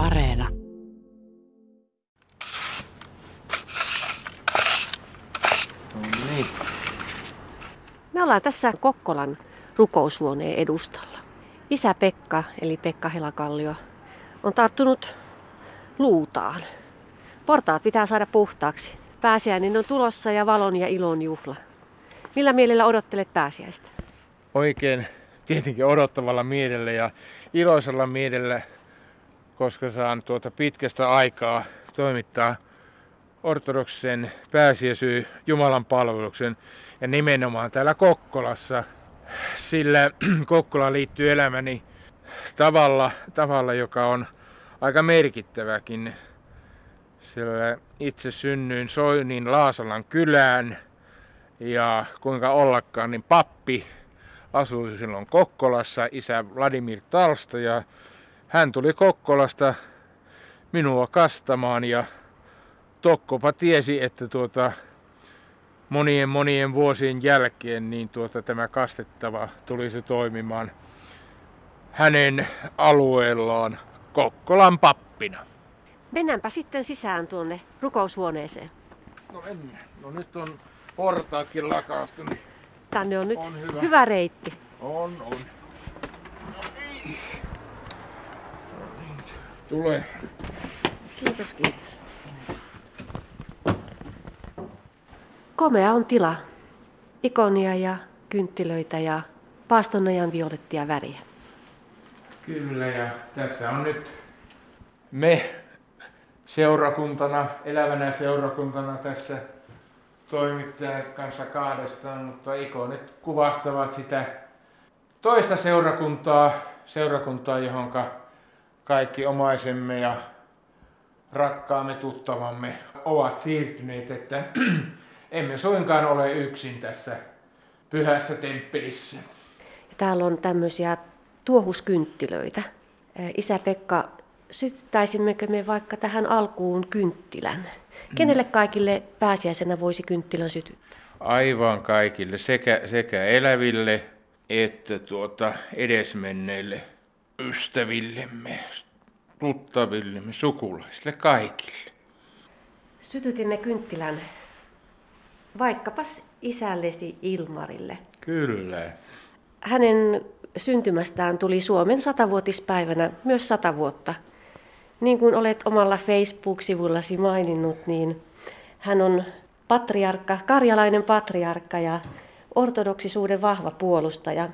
Areena. No niin. Me ollaan tässä Kokkolan rukoushuoneen edustalla. Isä Pekka, eli Pekka Helakallio, on tarttunut luutaan. Portaat pitää saada puhtaaksi. Pääsiäinen on tulossa ja valon ja ilon juhla. Millä mielellä odottelet pääsiäistä? Oikein tietenkin odottavalla mielellä ja iloisella mielellä, koska saan tuota pitkästä aikaa toimittaa ortodoksisen pääsiäisy Jumalan palveluksen ja nimenomaan täällä Kokkolassa. Sillä Kokkola liittyy elämäni tavalla, tavalla, joka on aika merkittäväkin. Sillä itse synnyin Soinin Laasalan kylään ja kuinka ollakaan, niin pappi asui silloin Kokkolassa, isä Vladimir Talsta ja hän tuli Kokkolasta minua kastamaan ja Tokkopa tiesi, että tuota, monien monien vuosien jälkeen niin tuota, tämä kastettava tulisi toimimaan hänen alueellaan Kokkolan pappina. Mennäänpä sitten sisään tuonne rukoushuoneeseen. No mennään. No nyt on portaatkin lakaastu, niin Tänne on nyt On hyvä. hyvä reitti. on, on. No niin. Tule. Kiitos, kiitos. Komea on tila. Ikonia ja kynttilöitä ja paastonajan violettia väriä. Kyllä, ja tässä on nyt me seurakuntana, elävänä seurakuntana tässä toimittajan kanssa kahdestaan, mutta ikonit kuvastavat sitä toista seurakuntaa, seurakuntaa, johonka kaikki omaisemme ja rakkaamme tuttavamme ovat siirtyneet, että emme suinkaan ole yksin tässä pyhässä temppelissä. Ja täällä on tämmöisiä tuohuskynttilöitä. Isä Pekka, sytyttäisimmekö me vaikka tähän alkuun kynttilän? Kenelle kaikille pääsiäisenä voisi kynttilän sytyttää? aivan kaikille, sekä, sekä eläville että tuota edesmenneille ystävillemme, tuttavillemme, sukulaisille, kaikille. Sytytimme kynttilän vaikkapas isällesi Ilmarille. Kyllä. Hänen syntymästään tuli Suomen satavuotispäivänä myös sata vuotta. Niin kuin olet omalla Facebook-sivullasi maininnut, niin hän on patriarkka, karjalainen patriarkka ja ortodoksisuuden vahva puolustaja.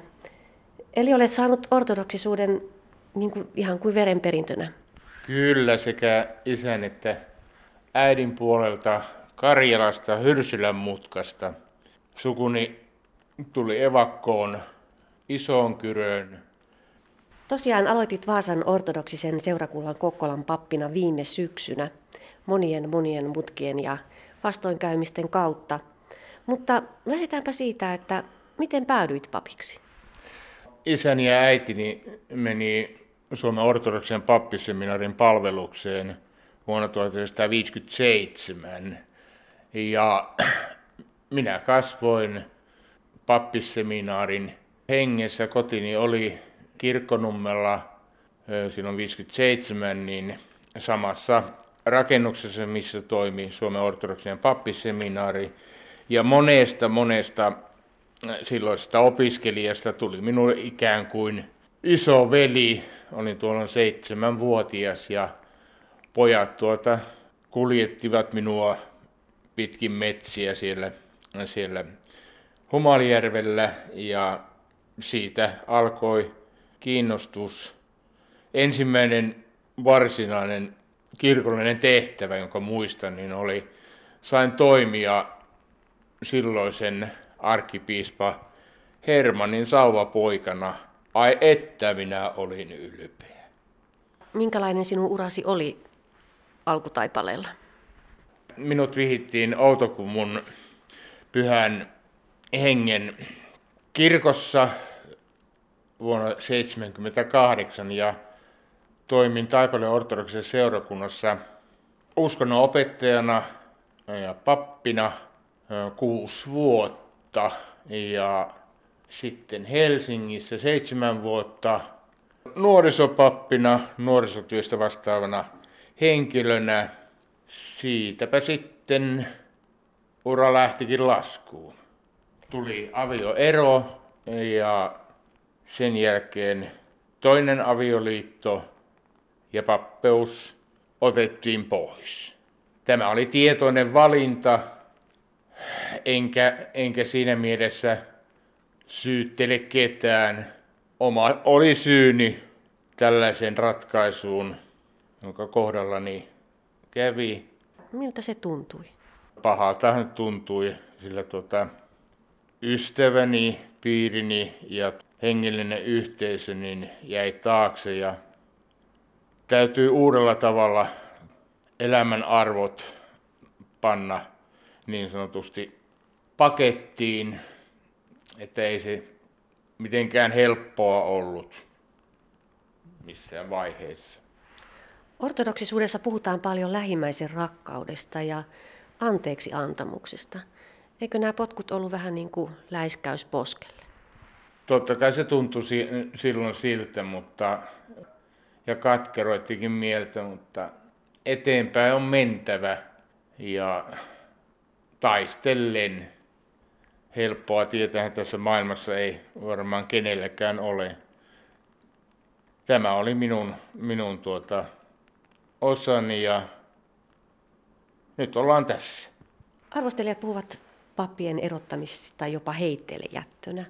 Eli olet saanut ortodoksisuuden niin kuin, ihan kuin verenperintönä. Kyllä sekä isän että äidin puolelta Karjalasta, Hyrsylän mutkasta. Sukuni tuli evakkoon isoon kyrön. Tosiaan aloitit Vaasan ortodoksisen seurakunnan Kokkolan pappina viime syksynä monien monien mutkien ja vastoinkäymisten kautta. Mutta lähdetäänpä siitä, että miten päädyit papiksi? Isäni ja äitini meni Suomen ortodoksen pappiseminaarin palvelukseen vuonna 1957. Ja minä kasvoin pappisseminaarin hengessä. Kotini oli Kirkkonummella silloin 57, niin samassa rakennuksessa, missä toimi Suomen ortodoksinen pappisseminaari. Ja monesta, monesta silloisesta opiskelijasta tuli minulle ikään kuin iso veli. Olin tuolloin seitsemänvuotias ja pojat tuota kuljettivat minua pitkin metsiä siellä, siellä Humalijärvellä ja siitä alkoi kiinnostus. Ensimmäinen varsinainen kirkollinen tehtävä, jonka muistan, niin oli, sain toimia silloisen arkkipiispa Hermanin sauvapoikana. Ai että minä olin ylpeä. Minkälainen sinun urasi oli alkutaipaleella? Minut vihittiin Outokummun pyhän hengen kirkossa vuonna 1978 ja toimin Taipaleen ortodoksisessa seurakunnassa uskonnon opettajana ja pappina kuusi vuotta ja sitten Helsingissä seitsemän vuotta nuorisopappina, nuorisotyöstä vastaavana henkilönä. Siitäpä sitten ura lähtikin laskuun. Tuli avioero ja sen jälkeen toinen avioliitto ja pappeus otettiin pois. Tämä oli tietoinen valinta, enkä, enkä siinä mielessä syyttele ketään. Oma oli syyni tällaiseen ratkaisuun, jonka kohdallani kävi. Miltä se tuntui? Pahaltahan tuntui, sillä tota, ystäväni, piirini ja hengellinen yhteisö niin jäi taakse ja täytyy uudella tavalla elämän arvot panna niin sanotusti pakettiin, että ei se mitenkään helppoa ollut missään vaiheessa. Ortodoksisuudessa puhutaan paljon lähimmäisen rakkaudesta ja anteeksi antamuksesta. Eikö nämä potkut ollut vähän niin kuin läiskäys poskelle? Totta kai se tuntui silloin siltä, mutta ja katkeroittikin mieltä, mutta eteenpäin on mentävä ja taistellen. Helppoa tietää tässä maailmassa ei varmaan kenelläkään ole. Tämä oli minun, minun tuota, osani ja nyt ollaan tässä. Arvostelijat puhuvat pappien erottamisesta jopa heitteille jättönä.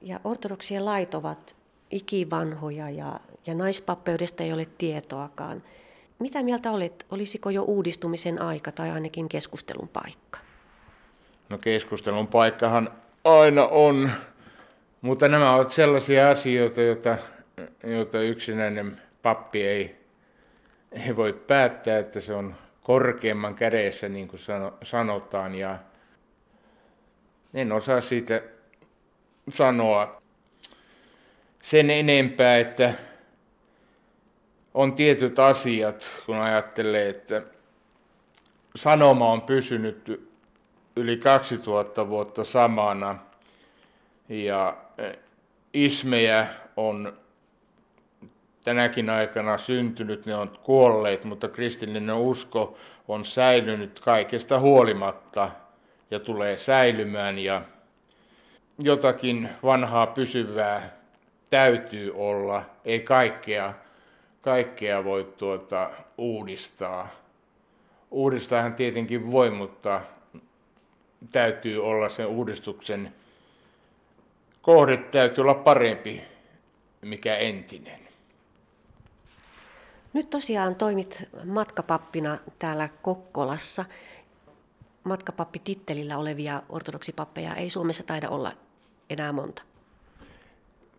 Ja ortodoksien lait ovat ikivanhoja ja, ja naispappeudesta ei ole tietoakaan. Mitä mieltä olet, olisiko jo uudistumisen aika tai ainakin keskustelun paikka? No keskustelun paikkahan aina on, mutta nämä ovat sellaisia asioita, joita, joita yksinäinen pappi ei, ei voi päättää, että se on korkeamman kädessä, niin kuin sanotaan, ja en osaa siitä sanoa sen enempää, että on tietyt asiat, kun ajattelee, että sanoma on pysynyt yli 2000 vuotta samana ja e, ismejä on tänäkin aikana syntynyt, ne on kuolleet, mutta kristillinen usko on säilynyt kaikesta huolimatta ja tulee säilymään ja jotakin vanhaa pysyvää täytyy olla, ei kaikkea, kaikkea voi tuota, uudistaa. Uudistaahan tietenkin voi, mutta täytyy olla sen uudistuksen kohde täytyy olla parempi, mikä entinen. Nyt tosiaan toimit matkapappina täällä Kokkolassa. Matkapappitittelillä olevia ortodoksipappeja ei Suomessa taida olla enää monta.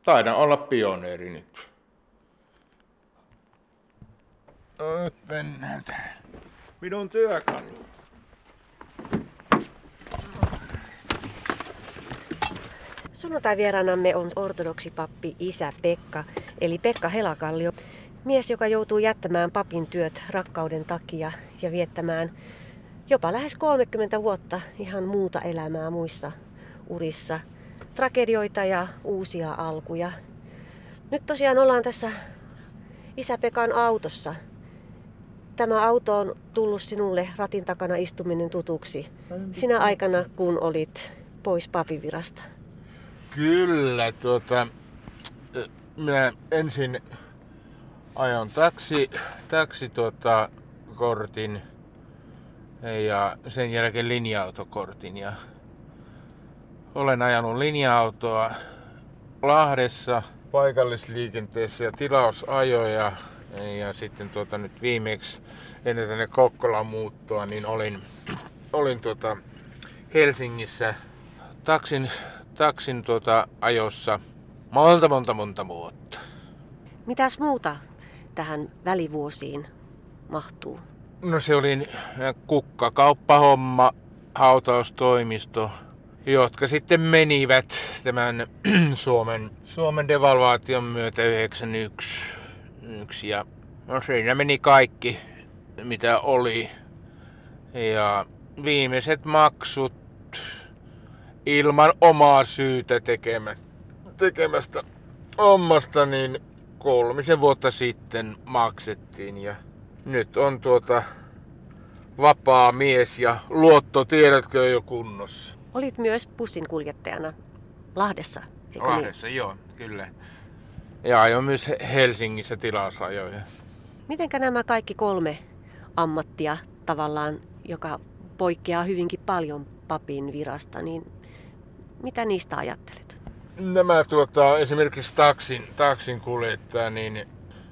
Taidan olla pioneeri nyt. Nyt mennään tähän. Minun työkalu. Sunnuntai-vieraanamme on ortodoksipappi isä Pekka, eli Pekka Helakallio. Mies, joka joutuu jättämään papin työt rakkauden takia ja viettämään jopa lähes 30 vuotta ihan muuta elämää muissa urissa. Tragedioita ja uusia alkuja. Nyt tosiaan ollaan tässä isä Pekan autossa. Tämä auto on tullut sinulle ratin takana istuminen tutuksi sinä aikana, kun olit pois papivirasta. Kyllä, tuota, minä ensin ajon taksi, taksi tuota, kortin ja sen jälkeen linja-autokortin. Ja olen ajanut linja-autoa Lahdessa paikallisliikenteessä ja tilausajoja. Ja sitten tuota, nyt viimeksi ennen tänne Kokkolan muuttoa, niin olin, olin tuota Helsingissä taksin taksin tuota ajossa monta, monta, monta vuotta. Mitäs muuta tähän välivuosiin mahtuu? No se oli kukkakauppahomma, hautaustoimisto, jotka sitten menivät tämän Suomen, Suomen devalvaation myötä 91. Yksi, ja no siinä meni kaikki, mitä oli. Ja viimeiset maksut ilman omaa syytä tekemä, tekemästä hommasta, niin kolmisen vuotta sitten maksettiin ja nyt on tuota vapaa mies ja luottotiedotkin on jo kunnossa. Olit myös bussin kuljettajana Lahdessa, eikö Lahdessa, niin? joo, kyllä. Ja ajoin myös Helsingissä tilasajoja. Mitenkä nämä kaikki kolme ammattia tavallaan, joka poikkeaa hyvinkin paljon papin virasta, niin mitä niistä ajattelet? Nämä tuota, esimerkiksi taksin, taksin kuljettaja, niin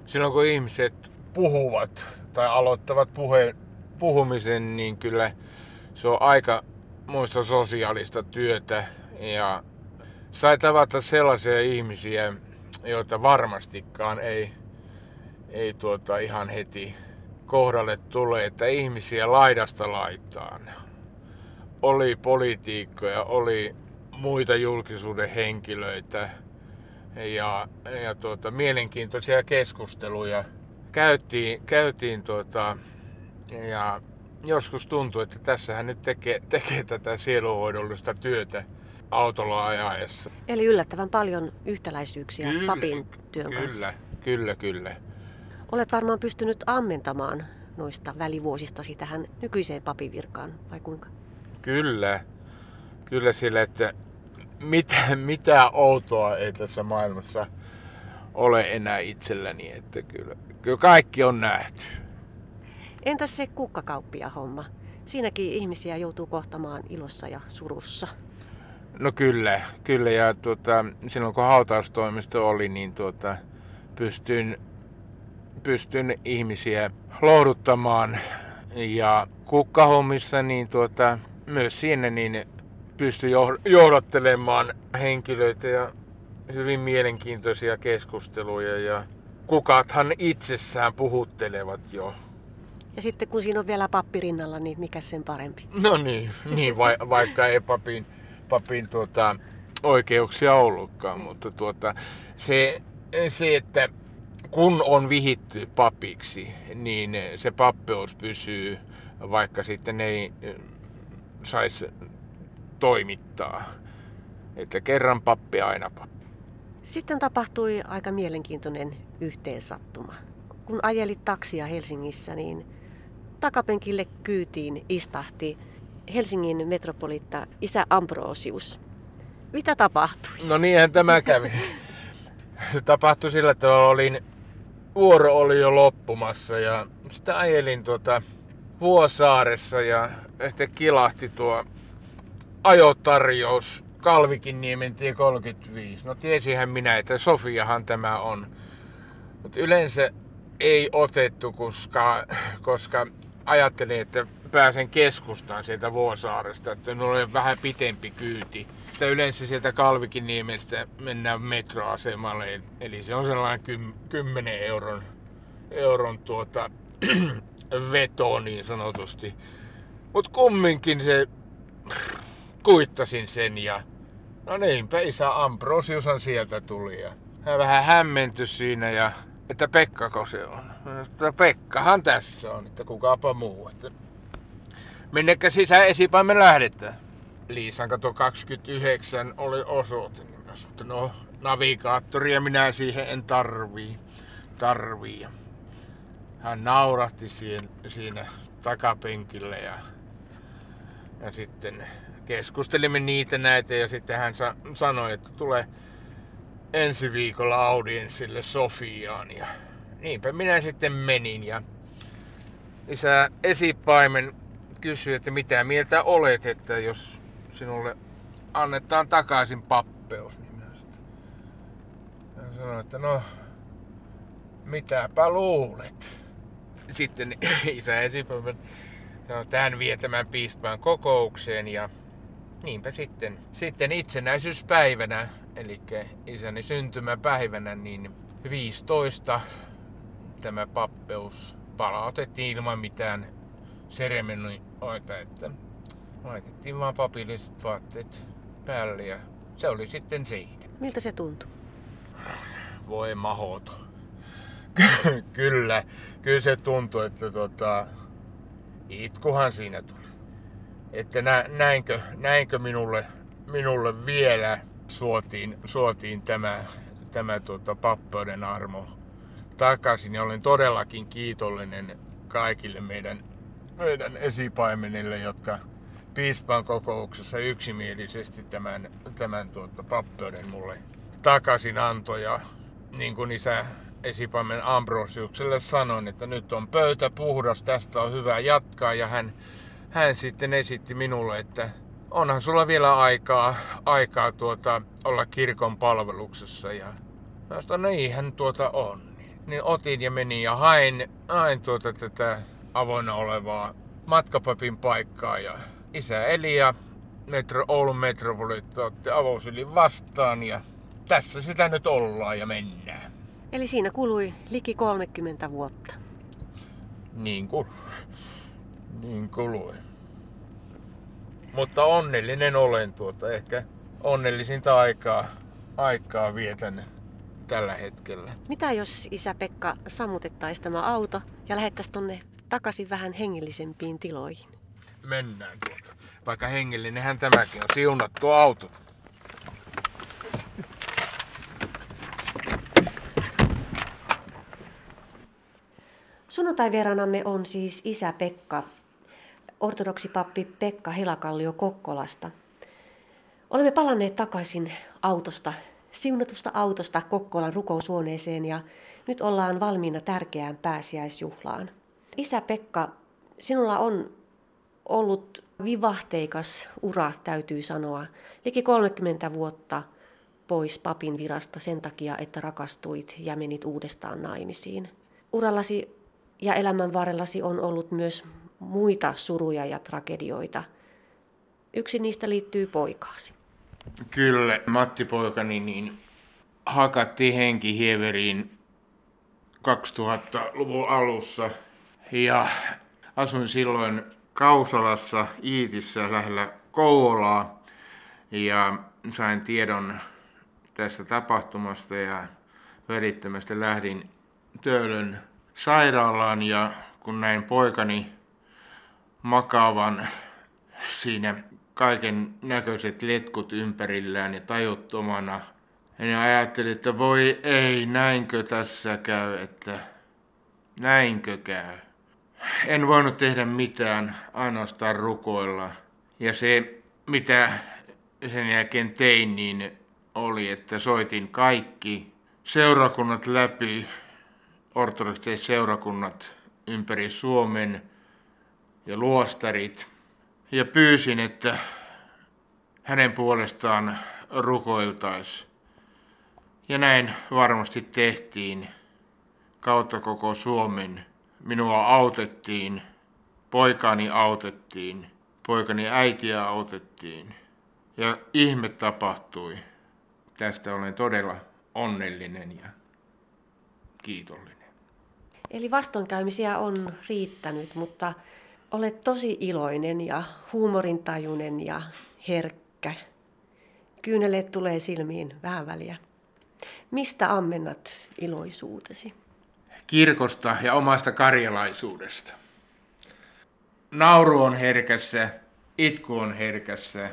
silloin kun ihmiset puhuvat tai aloittavat puhe, puhumisen, niin kyllä se on aika muista sosiaalista työtä ja sai tavata sellaisia ihmisiä, joita varmastikaan ei, ei tuota ihan heti kohdalle tule, että ihmisiä laidasta laitaan. Oli poliitikkoja, oli muita julkisuuden henkilöitä ja, ja tuota, mielenkiintoisia keskusteluja käytiin, käytiin tuota, ja joskus tuntuu, että tässähän nyt tekee, tekee tätä sielunhoidollista työtä autolla ajaessa. Eli yllättävän paljon yhtäläisyyksiä Kyllä, papin työn Kyllä, kanssa. kyllä, kyllä. Olet varmaan pystynyt ammentamaan noista välivuosista tähän nykyiseen papivirkaan, vai kuinka? Kyllä, kyllä sillä, että mitä, mitä outoa ei tässä maailmassa ole enää itselläni, että kyllä, kyllä kaikki on nähty. Entäs se kukkakauppia homma? Siinäkin ihmisiä joutuu kohtamaan ilossa ja surussa. No kyllä, kyllä ja tuota, silloin kun hautaustoimisto oli, niin tuota, pystyin, pystyn ihmisiä lohduttamaan ja kukkahommissa niin tuota, myös siinä niin pystyi johdattelemaan henkilöitä ja hyvin mielenkiintoisia keskusteluja ja kukathan itsessään puhuttelevat jo. Ja sitten kun siinä on vielä pappi rinnalla, niin mikä sen parempi? No niin, niin va- vaikka ei papin, papin tuota, oikeuksia ollutkaan, mutta tuota, se, se, että kun on vihitty papiksi, niin se pappeus pysyy, vaikka sitten ei saisi toimittaa. Että kerran pappi, aina pappi. Sitten tapahtui aika mielenkiintoinen yhteensattuma. Kun ajelit taksia Helsingissä, niin takapenkille kyytiin istahti Helsingin metropolitta isä Ambrosius. Mitä tapahtui? No niinhän tämä kävi. Se tapahtui sillä, että olin, vuoro oli jo loppumassa ja sitä ajelin tuota Vuosaaressa ja sitten kilahti tuo ajotarjous Kalvikin niemen tie 35. No tiesihän minä, että Sofiahan tämä on. Mutta yleensä ei otettu, koska, koska ajattelin, että pääsen keskustaan sieltä Vuosaaresta, että minulla on vähän pitempi kyyti. Että yleensä sieltä Kalvikin niemestä mennään metroasemalle, eli se on sellainen 10 euron, euron tuota, veto niin sanotusti. Mutta kumminkin se kuittasin sen ja no niinpä isä Ambrosiushan sieltä tuli ja hän vähän hämmentyi siinä ja että Pekkako se on. Että Pekkahan tässä on, että kukaapa muu. Että minnekä sisään esipä me lähdetään. Liisan kato 29 oli osoite. Mutta no, navigaattoria minä siihen en tarvii. tarvii. Hän naurahti siinä, siinä takapenkillä ja, ja sitten keskustelimme niitä näitä ja sitten hän sa- sanoi, että tulee ensi viikolla audienssille Sofiaan ja niinpä minä sitten menin ja isä esipaimen kysyi, että mitä mieltä olet, että jos sinulle annetaan takaisin pappeus, niin minä sitten hän sanoi, että no mitäpä luulet. Sitten isä esipaimen sanoi, että hän vie tämän piispaan kokoukseen ja niinpä sitten, sitten itsenäisyyspäivänä, eli isäni syntymäpäivänä, niin 15 tämä pappeus palautettiin ilman mitään seremonioita, että laitettiin vaan papilliset vaatteet päälle ja se oli sitten siinä. Miltä se tuntui? Voi mahoto. kyllä, kyllä se tuntui, että tota, itkuhan siinä tuli että nä, näinkö, näinkö minulle, minulle vielä suotiin, suotiin tämä, tämä tuota, pappeuden armo takaisin ja olen todellakin kiitollinen kaikille meidän, meidän esipaimenille, jotka piispan kokouksessa yksimielisesti tämän, tämän tuota, pappeuden mulle takaisin antoi. Ja niin kuin isä esipaimen Ambrosiukselle sanoin, että nyt on pöytä puhdas, tästä on hyvä jatkaa. Ja hän, hän sitten esitti minulle, että onhan sulla vielä aikaa, aikaa tuota, olla kirkon palveluksessa. Ja mä sanoin, no niinhän tuota on. Niin otin ja menin ja hain, hain tuota tätä avoinna olevaa matkapapin paikkaa. Ja isä eli ja metro, Oulun metropoliitta otti avosylin vastaan ja tässä sitä nyt ollaan ja mennään. Eli siinä kului liki 30 vuotta. Niin kuin. Niin kului. Mutta onnellinen olen tuota. Ehkä onnellisinta aikaa, aikaa vietän tällä hetkellä. Mitä jos isä Pekka sammutettaisiin tämä auto ja lähettäisiin tonne takaisin vähän hengellisempiin tiloihin? Mennään tuota. Vaikka hengellinenhän tämäkin on siunattu auto. Sunnuntai-vieraanamme on siis isä Pekka, ortodoksipappi Pekka Helakallio Kokkolasta. Olemme palanneet takaisin autosta, siunatusta autosta Kokkolan rukoushuoneeseen ja nyt ollaan valmiina tärkeään pääsiäisjuhlaan. Isä Pekka, sinulla on ollut vivahteikas ura, täytyy sanoa. Liki 30 vuotta pois papin virasta sen takia, että rakastuit ja menit uudestaan naimisiin. Urallasi ja elämän varrellasi on ollut myös muita suruja ja tragedioita. Yksi niistä liittyy poikaasi. Kyllä, Matti poikani niin hakattiin henkihieveriin 2000-luvun alussa. Ja asuin silloin Kausalassa, Iitissä, lähellä Kouvolaa. Ja sain tiedon tästä tapahtumasta ja välittömästi lähdin Töölön sairaalaan ja kun näin poikani makaavan siinä kaiken näköiset letkut ympärillään ja tajuttomana, niin ajattelin, että voi ei, näinkö tässä käy, että näinkö käy. En voinut tehdä mitään, ainoastaan rukoilla. Ja se, mitä sen jälkeen tein, niin oli, että soitin kaikki seurakunnat läpi ortodokset seurakunnat ympäri Suomen ja luostarit. Ja pyysin, että hänen puolestaan rukoiltaisi. Ja näin varmasti tehtiin kautta koko Suomen. Minua autettiin, poikani autettiin, poikani äitiä autettiin. Ja ihme tapahtui. Tästä olen todella onnellinen ja kiitollinen. Eli vastoinkäymisiä on riittänyt, mutta olet tosi iloinen ja huumorintajuinen ja herkkä. Kyyneleet tulee silmiin vähän väliä. Mistä ammennat iloisuutesi? Kirkosta ja omasta karjalaisuudesta. Nauru on herkässä, itku on herkässä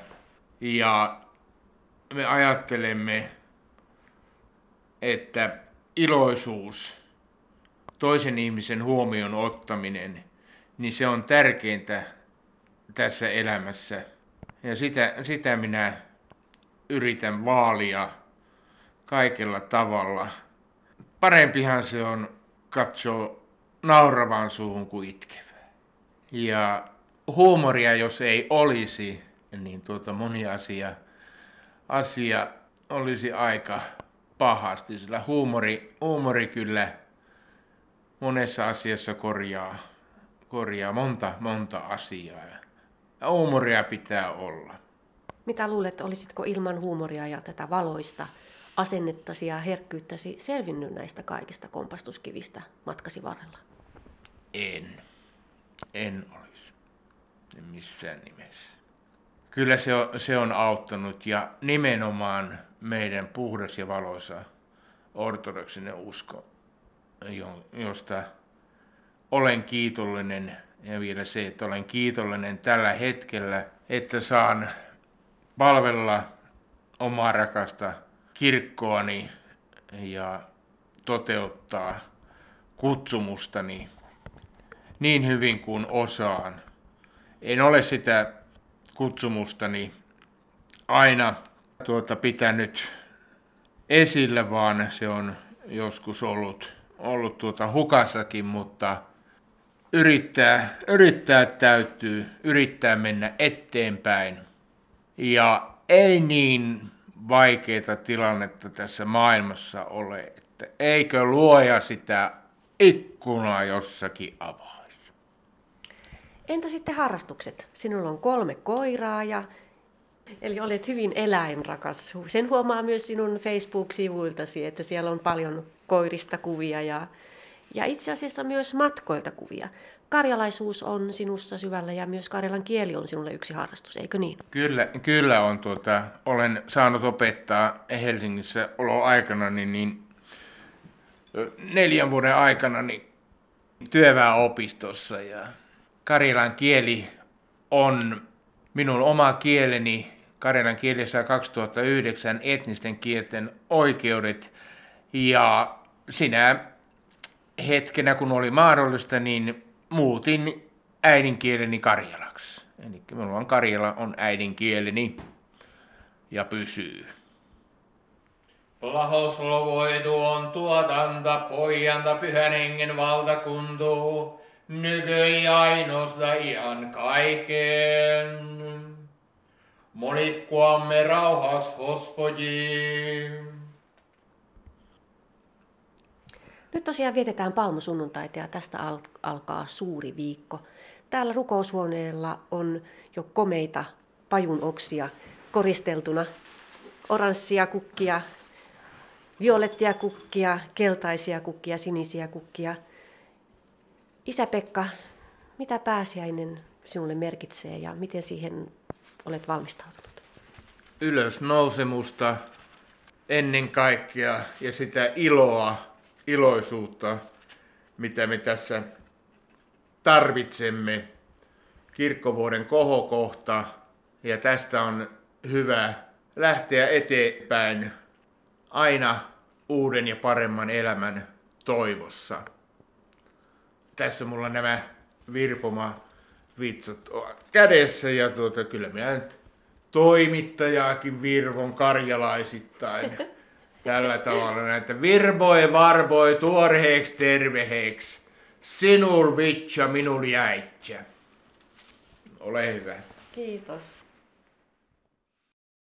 ja me ajattelemme, että iloisuus toisen ihmisen huomion ottaminen, niin se on tärkeintä tässä elämässä. Ja sitä, sitä minä yritän vaalia kaikella tavalla. Parempihan se on katsoa nauravaan suuhun kuin itkevää. Ja huumoria, jos ei olisi, niin tuota moni asia, asia olisi aika pahasti, sillä huumori, huumori kyllä monessa asiassa korjaa, korjaa monta, monta asiaa. Ja huumoria pitää olla. Mitä luulet, olisitko ilman huumoria ja tätä valoista asennettasi ja herkkyyttäsi selvinnyt näistä kaikista kompastuskivistä matkasi varrella? En. En olisi. En missään nimessä. Kyllä se on, se on auttanut ja nimenomaan meidän puhdas ja valoisa ortodoksinen usko josta olen kiitollinen ja vielä se, että olen kiitollinen tällä hetkellä, että saan palvella omaa rakasta kirkkoani ja toteuttaa kutsumustani niin hyvin kuin osaan. En ole sitä kutsumustani aina tuota pitänyt esillä, vaan se on joskus ollut, ollut tuota hukassakin, mutta yrittää, yrittää täytyy, yrittää mennä eteenpäin. Ja ei niin vaikeita tilannetta tässä maailmassa ole, että eikö luoja sitä ikkunaa jossakin avaisi. Entä sitten harrastukset? Sinulla on kolme koiraa ja Eli olet hyvin eläinrakas. Sen huomaa myös sinun Facebook-sivuiltasi, että siellä on paljon koirista kuvia ja, ja itse asiassa myös matkoilta kuvia. Karjalaisuus on sinussa syvällä ja myös karjalan kieli on sinulle yksi harrastus, eikö niin? Kyllä, kyllä on. Tuota, olen saanut opettaa Helsingissä oloaikana niin, niin neljän vuoden aikana niin työväenopistossa ja karjalan kieli on minun oma kieleni Karjalan kielessä 2009 etnisten kielten oikeudet. Ja sinä hetkenä, kun oli mahdollista, niin muutin äidinkieleni karjalaksi. Eli minulla on karjala on äidinkieleni ja pysyy. Lahoslovoitu on tuotanta pojanta pyhän hengen valtakuntuu, nyky ainoasta ihan kaiken. Monikkuamme rauhas hospodi. Nyt tosiaan vietetään palmusunnuntaita ja tästä al- alkaa suuri viikko. Täällä rukoushuoneella on jo komeita pajunoksia koristeltuna. Oranssia kukkia, violettia kukkia, keltaisia kukkia, sinisiä kukkia. Isä-Pekka, mitä pääsiäinen sinulle merkitsee ja miten siihen olet valmistautunut? Ylösnousemusta ennen kaikkea ja sitä iloa, iloisuutta, mitä me tässä tarvitsemme. Kirkkovuoden kohokohta ja tästä on hyvä lähteä eteenpäin aina uuden ja paremman elämän toivossa. Tässä mulla nämä Virpoma vitsat kädessä ja tuota, kyllä minä nyt toimittajaakin virvon karjalaisittain tällä tavalla näitä virboe varboi tuoreheeksi terveheeksi. Sinul vitsa, minul jäitsä. Ole hyvä. Kiitos.